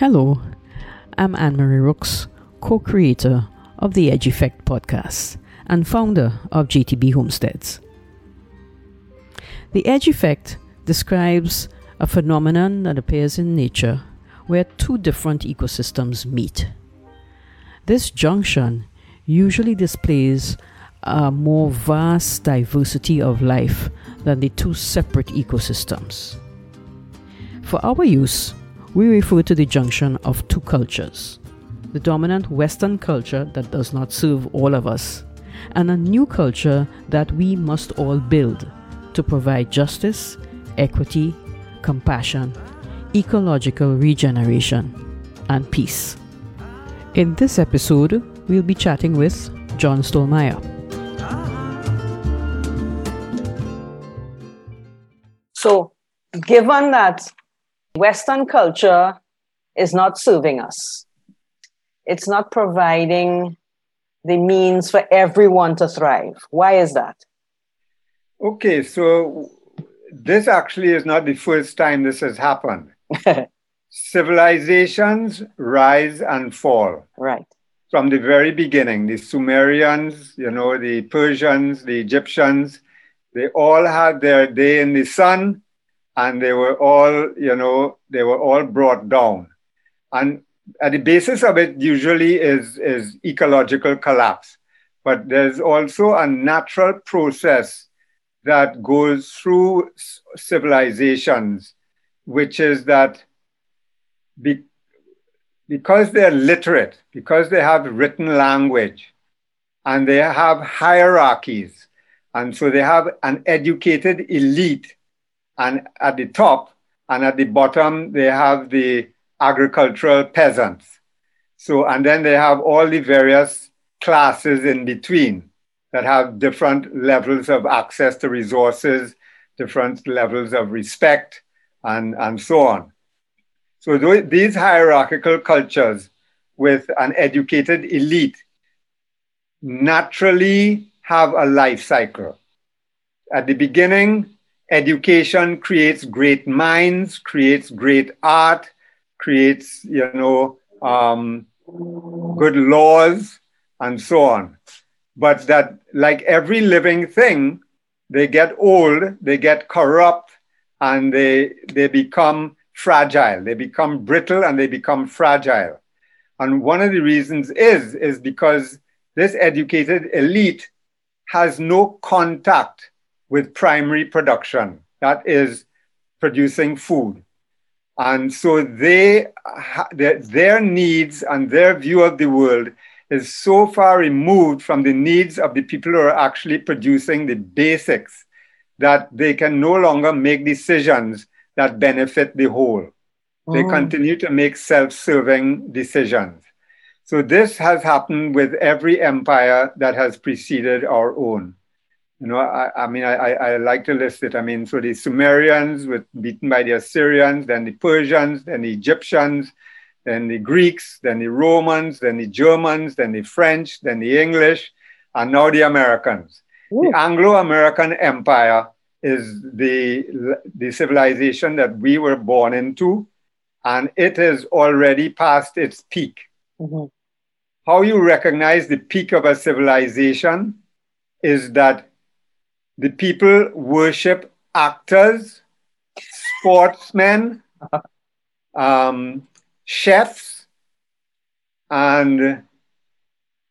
Hello, I'm Anne Marie Rooks, co creator of the Edge Effect podcast and founder of GTB Homesteads. The Edge Effect describes a phenomenon that appears in nature where two different ecosystems meet. This junction usually displays a more vast diversity of life than the two separate ecosystems. For our use, we refer to the junction of two cultures the dominant Western culture that does not serve all of us, and a new culture that we must all build to provide justice, equity, compassion, ecological regeneration, and peace. In this episode, we'll be chatting with John Stollmeyer. So, given that Western culture is not serving us. It's not providing the means for everyone to thrive. Why is that? Okay, so this actually is not the first time this has happened. Civilizations rise and fall. Right. From the very beginning, the Sumerians, you know, the Persians, the Egyptians, they all had their day in the sun and they were all, you know, they were all brought down. And at the basis of it usually is, is ecological collapse. But there's also a natural process that goes through civilizations, which is that be, because they're literate, because they have written language, and they have hierarchies, and so they have an educated elite and at the top and at the bottom they have the agricultural peasants. So, and then they have all the various classes in between that have different levels of access to resources, different levels of respect, and, and so on. So th- these hierarchical cultures with an educated elite naturally have a life cycle. At the beginning, education creates great minds, creates great art, creates, you know, um, good laws, and so on. But that, like every living thing, they get old, they get corrupt, and they, they become fragile. They become brittle and they become fragile. And one of the reasons is, is because this educated elite has no contact with primary production, that is producing food. And so they, their, their needs and their view of the world is so far removed from the needs of the people who are actually producing the basics that they can no longer make decisions that benefit the whole. Oh. They mm. continue to make self serving decisions. So, this has happened with every empire that has preceded our own. You know, I, I mean, I, I like to list it. I mean, so the Sumerians were beaten by the Assyrians, then the Persians, then the Egyptians, then the Greeks, then the Romans, then the Germans, then the French, then the English, and now the Americans. Ooh. The Anglo American Empire is the, the civilization that we were born into, and it is already past its peak. Mm-hmm. How you recognize the peak of a civilization is that the people worship actors, sportsmen, um, chefs, and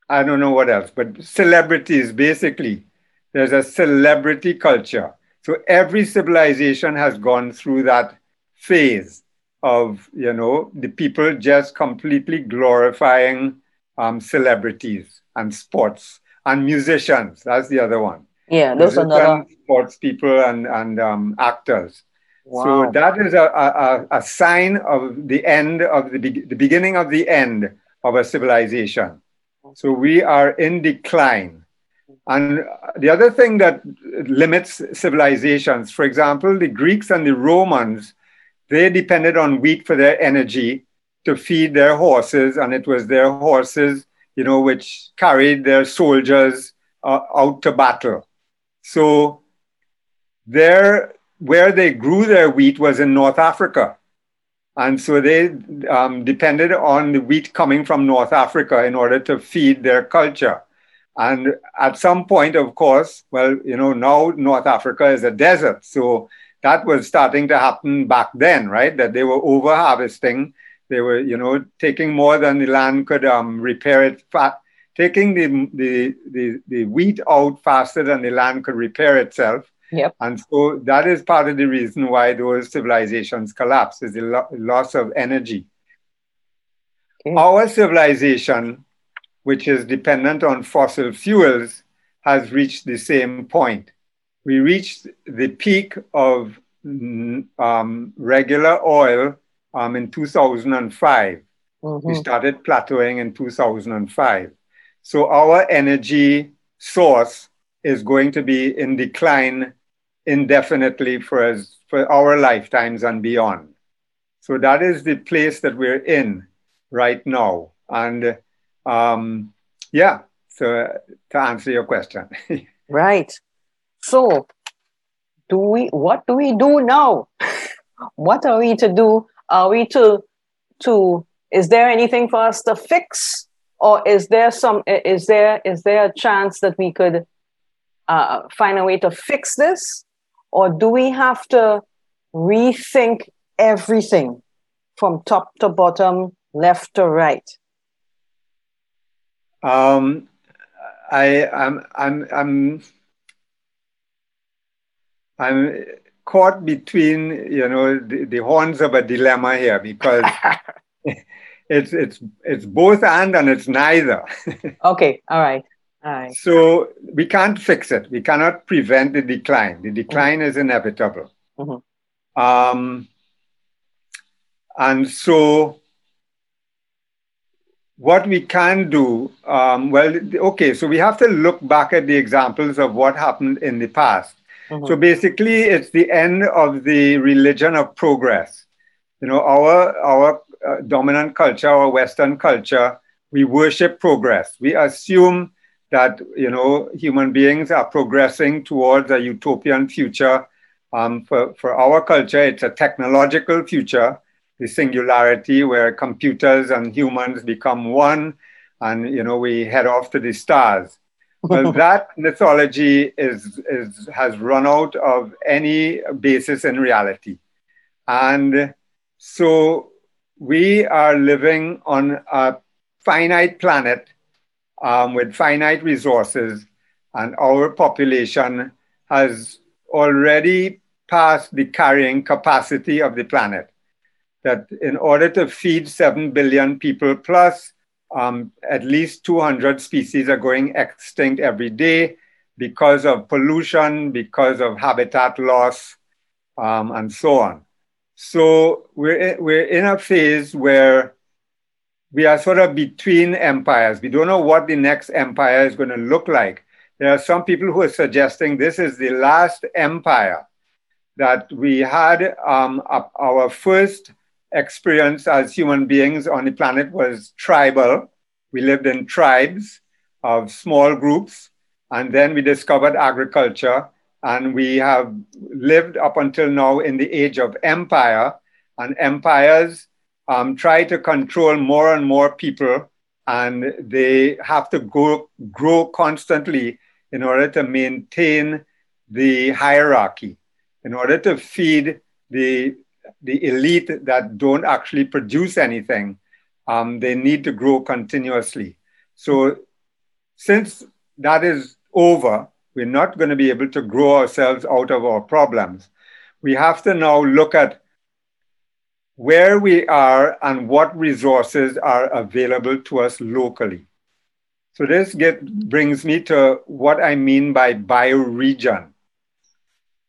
I don't know what else, but celebrities basically. There's a celebrity culture. So every civilization has gone through that phase of, you know, the people just completely glorifying um, celebrities and sports and musicians. That's the other one. Yeah, those are another sports people and and um, actors. Wow. So that is a, a, a sign of the end of the, be- the beginning of the end of a civilization. So we are in decline. And the other thing that limits civilizations, for example, the Greeks and the Romans, they depended on wheat for their energy to feed their horses, and it was their horses, you know, which carried their soldiers uh, out to battle. So there, where they grew their wheat was in North Africa. And so they um, depended on the wheat coming from North Africa in order to feed their culture. And at some point, of course, well, you know, now North Africa is a desert. So that was starting to happen back then, right? That they were over harvesting. They were, you know, taking more than the land could um, repair it, fa- taking the, the, the, the wheat out faster than the land could repair itself. Yep. And so that is part of the reason why those civilizations collapse is the lo- loss of energy. Okay. Our civilization, which is dependent on fossil fuels, has reached the same point. We reached the peak of mm, um, regular oil um, in 2005. Mm-hmm. We started plateauing in 2005. So our energy source is going to be in decline indefinitely for us, for our lifetimes and beyond. So that is the place that we're in right now. And um, yeah, so to answer your question. right. So do we what do we do now? what are we to do? Are we to to is there anything for us to fix? Or is there some is there is there a chance that we could uh, find a way to fix this? Or do we have to rethink everything from top to bottom, left to right? Um, I, I'm, I'm, I'm, I'm caught between, you know, the, the horns of a dilemma here because it's, it's, it's both and and it's neither. okay, all right. Aye. So we can't fix it. We cannot prevent the decline. The decline mm-hmm. is inevitable. Mm-hmm. Um, and so, what we can do, um, well, okay, so we have to look back at the examples of what happened in the past. Mm-hmm. So basically, it's the end of the religion of progress. You know, our our uh, dominant culture, or Western culture, we worship progress. We assume that you know human beings are progressing towards a utopian future. Um, for, for our culture, it's a technological future, the singularity where computers and humans become one, and you know we head off to the stars. Well, that mythology is, is has run out of any basis in reality, and so we are living on a finite planet um, with finite resources, and our population has already passed the carrying capacity of the planet. That in order to feed 7 billion people plus, um, at least 200 species are going extinct every day because of pollution, because of habitat loss, um, and so on. So we're, we're in a phase where we are sort of between empires. We don't know what the next empire is going to look like. There are some people who are suggesting this is the last empire that we had. Um, our first experience as human beings on the planet was tribal. We lived in tribes of small groups, and then we discovered agriculture, and we have lived up until now in the age of empire. And empires um, try to control more and more people, and they have to go, grow constantly in order to maintain the hierarchy, in order to feed the, the elite that don't actually produce anything. Um, they need to grow continuously. So, since that is over, we're not going to be able to grow ourselves out of our problems. We have to now look at where we are and what resources are available to us locally. So this get, brings me to what I mean by bioregion.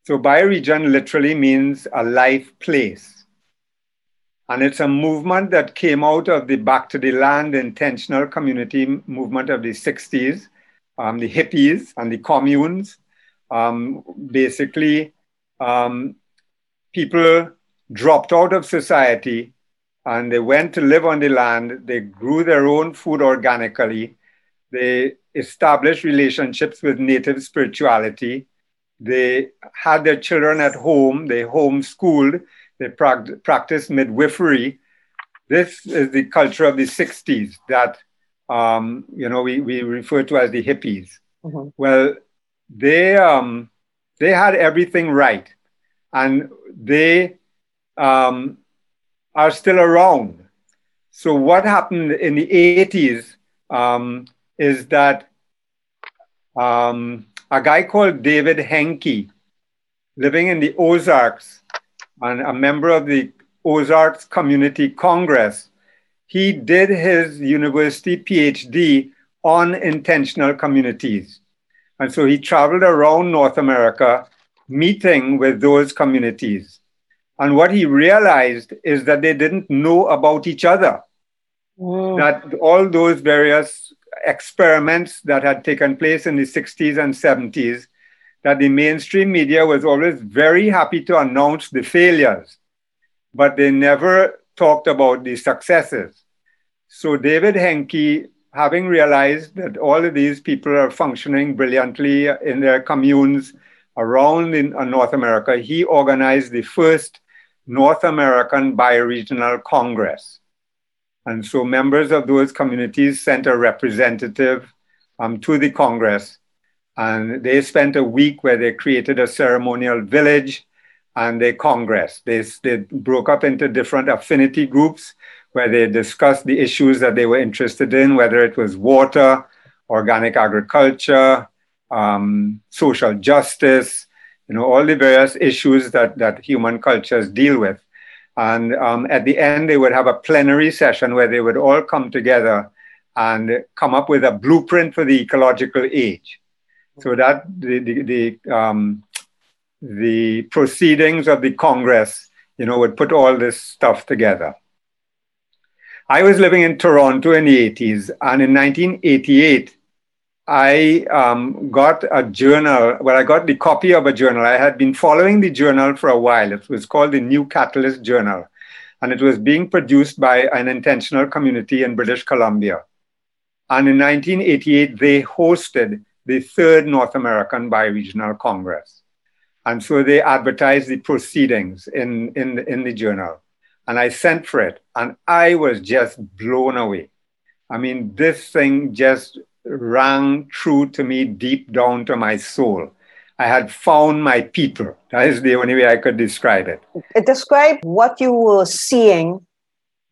So bioregion literally means a life place. And it's a movement that came out of the Back to the Land intentional community movement of the 60s, um, the hippies and the communes. Um, basically, um, people dropped out of society and they went to live on the land. They grew their own food organically. They established relationships with native spirituality. They had their children at home. They homeschooled. they pra- practiced midwifery. This is the culture of the 60s that, um, you know, we, we refer to as the hippies. Mm-hmm. Well, they, um, they had everything right. And they um, are still around. So what happened in the 80s um, is that um, a guy called David Haenke, living in the Ozarks and a member of the Ozarks Community Congress, he did his university PhD on intentional communities. And so he traveled around North America meeting with those communities. And what he realized is that they didn't know about each other. Mm. That all those various experiments that had taken place in the 60s and 70s, that the mainstream media was always very happy to announce the failures, but they never talked about the successes. So David Haenke, having realized that all of these people are functioning brilliantly in their communes around in uh, North America, he organized the first North American Bioregional Congress. And so members of those communities sent a representative um, to the Congress. And they spent a week where they created a ceremonial village and they congress. They, they broke up into different affinity groups where they discussed the issues that they were interested in, whether it was water, organic agriculture, um, social justice, you know, all the various issues that, that human cultures deal with. And um, at the end, they would have a plenary session where they would all come together and come up with a blueprint for the ecological age. So that the, the, the, um, the proceedings of the Congress, you know, would put all this stuff together. I was living in Toronto in the 80s, and in 1988, I um, got a journal. Well, I got the copy of a journal. I had been following the journal for a while. It was called the New Catalyst Journal, and it was being produced by an intentional community in British Columbia. And in 1988, they hosted the third North American Bioregional Congress. And so they advertised the proceedings in, in, in the journal. And I sent for it, and I was just blown away. I mean, this thing just rang true to me deep down to my soul. I had found my people. That is the only way I could describe it. Describe what you were seeing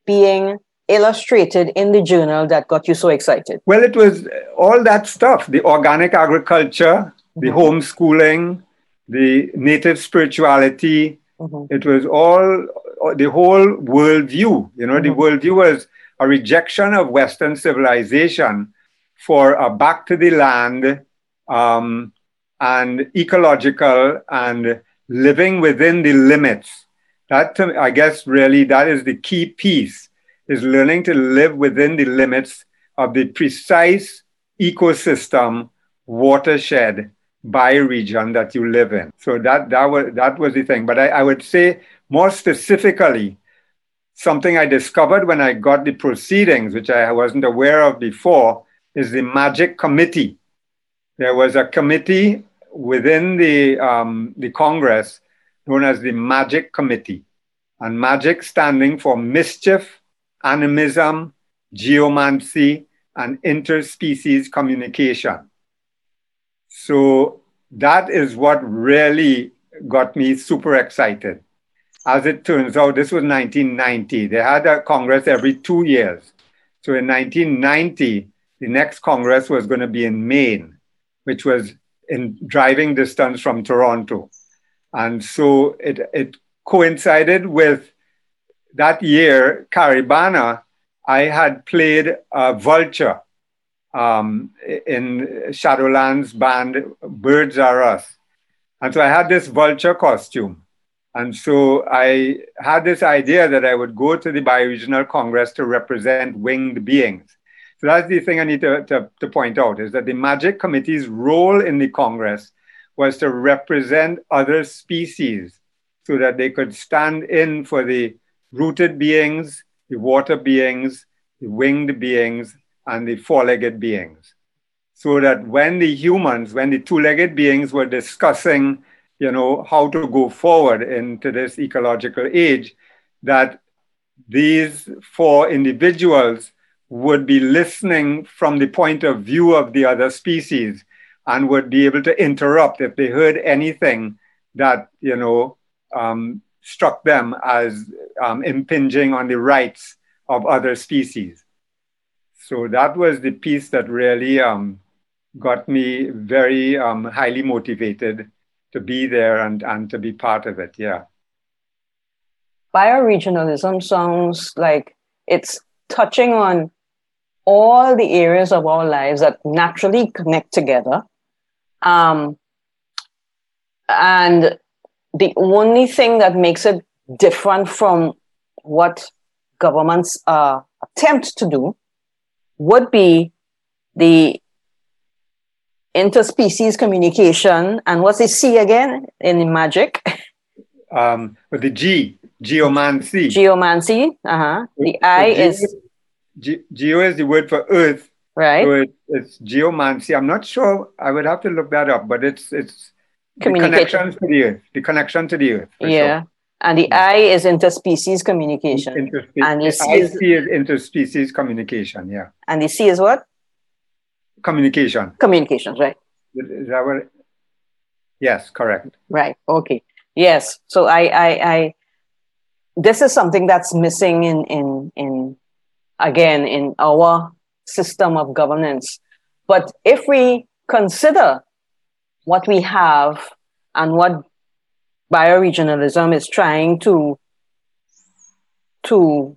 being illustrated in the journal that got you so excited. Well, it was all that stuff the organic agriculture, mm-hmm. the homeschooling, the native spirituality. Mm-hmm. It was all the whole worldview. You know, mm-hmm. the worldview was a rejection of Western civilization for a back to the land um, and ecological and living within the limits. That, I guess, really, that is the key piece, is learning to live within the limits of the precise ecosystem, watershed, bioregion that you live in. So that, that, was, that was the thing. But I, I would say more specifically, something I discovered when I got the proceedings, which I wasn't aware of before, is the Magic Committee. There was a committee within the, um, the Congress known as the Magic Committee, and magic standing for mischief, animism, geomancy, and interspecies communication. So that is what really got me super excited. As it turns out, this was 1990. They had a Congress every two years. So in 1990, the next Congress was going to be in Maine, which was in driving distance from Toronto. And so it, it coincided with that year, Caribana, I had played a vulture um, in Shadowland's band Birds Are Us. And so I had this vulture costume. And so I had this idea that I would go to the Bioregional Congress to represent winged beings. So that's the thing I need to, to, to point out is that the Magic Committee's role in the Congress was to represent other species so that they could stand in for the rooted beings, the water beings, the winged beings, and the four legged beings. So that when the humans, when the two legged beings were discussing you know, how to go forward into this ecological age, that these four individuals would be listening from the point of view of the other species and would be able to interrupt if they heard anything that, you know, um, struck them as um, impinging on the rights of other species. So that was the piece that really um, got me very um, highly motivated to be there and, and to be part of it. Yeah. Bioregionalism sounds like it's touching on all the areas of our lives that naturally connect together. Um, and the only thing that makes it different from what governments uh, attempt to do would be the interspecies communication. And what's the C again in the magic? Um, with the G, geomancy. Geomancy. Uh huh. The I is. Ge- geo is the word for earth. Right. So it, it's geomancy. I'm not sure. I would have to look that up, but it's it's the connection to the earth. The connection to the earth. Yeah. Sure. And the mm-hmm. I is interspecies communication. Interspe- and the C is, is interspecies communication. Yeah. And the C is what? Communication. Communications, right? Is that what? Yes, correct. Right. Okay. Yes. So I, I, I, this is something that's missing in, in, in, again, in our system of governance. But if we consider what we have and what bioregionalism is trying to, to,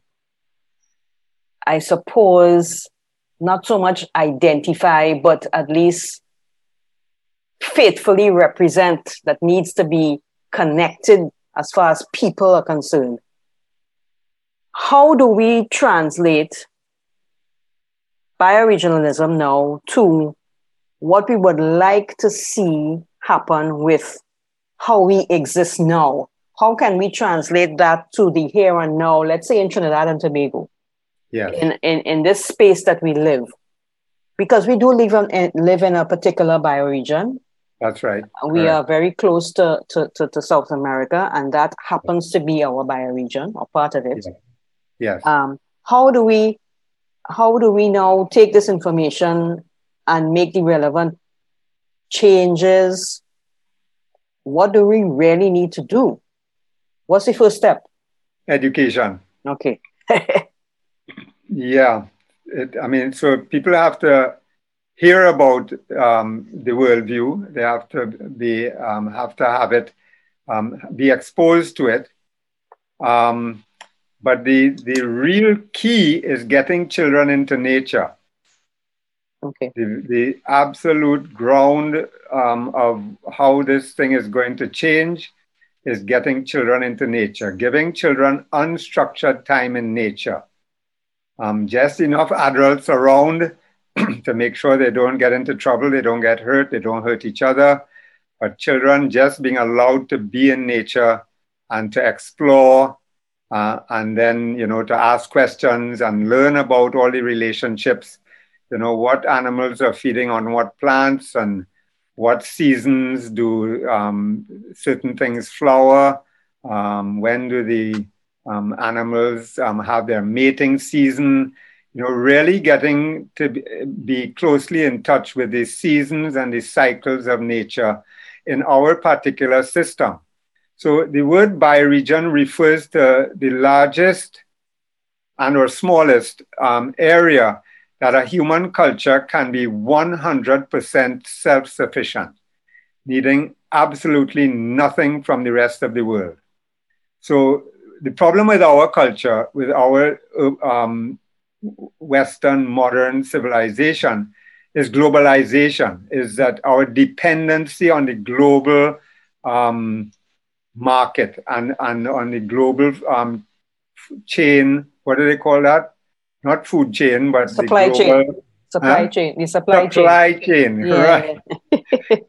I suppose, not so much identify, but at least faithfully represent that needs to be connected as far as people are concerned. How do we translate bioregionalism now to what we would like to see happen with how we exist now? How can we translate that to the here and now, let's say in Trinidad and Tobago? yeah. in, in, in this space that we live. Because we do live in, live in a particular bioregion. That's right. We are very close to, to, to, to, South America, and that happens to be our bioregion or part of it. Yeah. Yes. Um, how do we how do we now take this information and make the relevant changes? What do we really need to do? What's the first step? Education. Okay. Yeah, it, I mean, so people have to hear about um, the worldview. They have to be um, have to have it, um, be exposed to it. Um, but the the real key is getting children into nature. Okay. The, the absolute ground um, of how this thing is going to change is getting children into nature, giving children unstructured time in nature um, just enough adults around to make sure they don't get into trouble, they don't get hurt, they don't hurt each other. But children just being allowed to be in nature and to explore uh, and then, you know, to ask questions and learn about all the relationships, you know, what animals are feeding on what plants and what seasons do um, certain things flower, um, when do the um, animals um, have their mating season, you know, really getting to be closely in touch with the seasons and the cycles of nature in our particular system. So the word bioregion refers to the largest and or smallest um, area that a human culture can be 100% self-sufficient, needing absolutely nothing from the rest of the world. So the problem with our culture, with our um, Western modern civilization, is globalization, is that our dependency on the global um, market and, and on the global um, chain, what do they call that? Not food chain, but supply global, chain. Supply huh? chain. The supply, supply chain. chain yeah. right.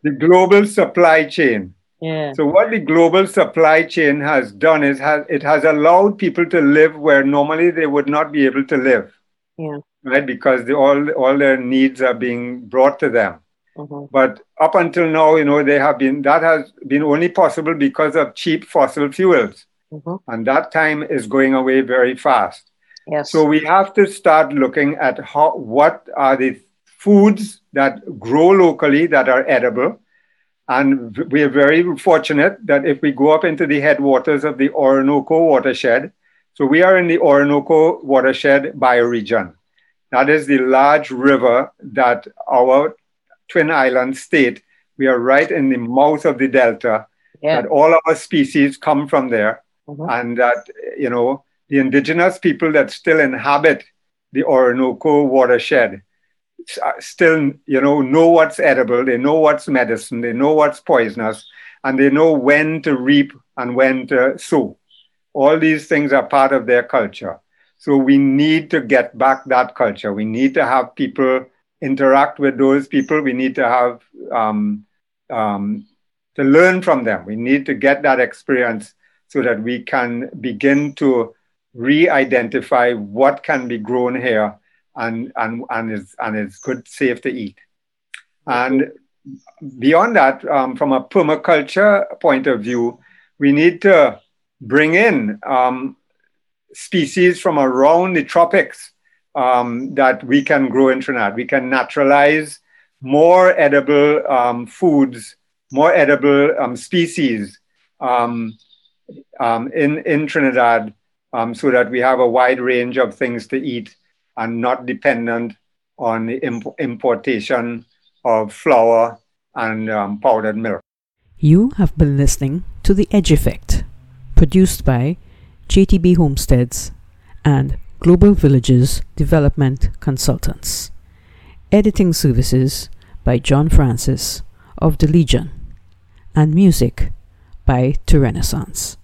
the global supply chain. Yeah. So what the global supply chain has done is has it has allowed people to live where normally they would not be able to live. Yeah. Right, because the, all all their needs are being brought to them. Mm-hmm. But up until now, you know, they have been that has been only possible because of cheap fossil fuels. Mm-hmm. And that time is going away very fast. Yes. So we have to start looking at how what are the foods that grow locally that are edible. And we are very fortunate that if we go up into the headwaters of the Orinoco watershed, so we are in the Orinoco watershed bioregion. That is the large river that our Twin Island state, we are right in the mouth of the delta, yeah. that all our species come from there. Mm-hmm. And that, you know, the indigenous people that still inhabit the Orinoco watershed uh, still, you know, know what's edible, they know what's medicine, they know what's poisonous, and they know when to reap and when to sow. All these things are part of their culture. So we need to get back that culture. We need to have people interact with those people. We need to have um, um, to learn from them. We need to get that experience so that we can begin to re-identify what can be grown here and and and is and is good, safe to eat. And beyond that, um, from a permaculture point of view, we need to bring in um, species from around the tropics um, that we can grow in Trinidad. We can naturalize more edible um, foods, more edible um, species um, in, in Trinidad um, so that we have a wide range of things to eat and not dependent on the imp- importation of flour and powdered milk. You have been listening to The Edge Effect, produced by JTB Homesteads, and Global Villages Development Consultants. Editing services by John Francis of The Legion, and music by To Renaissance.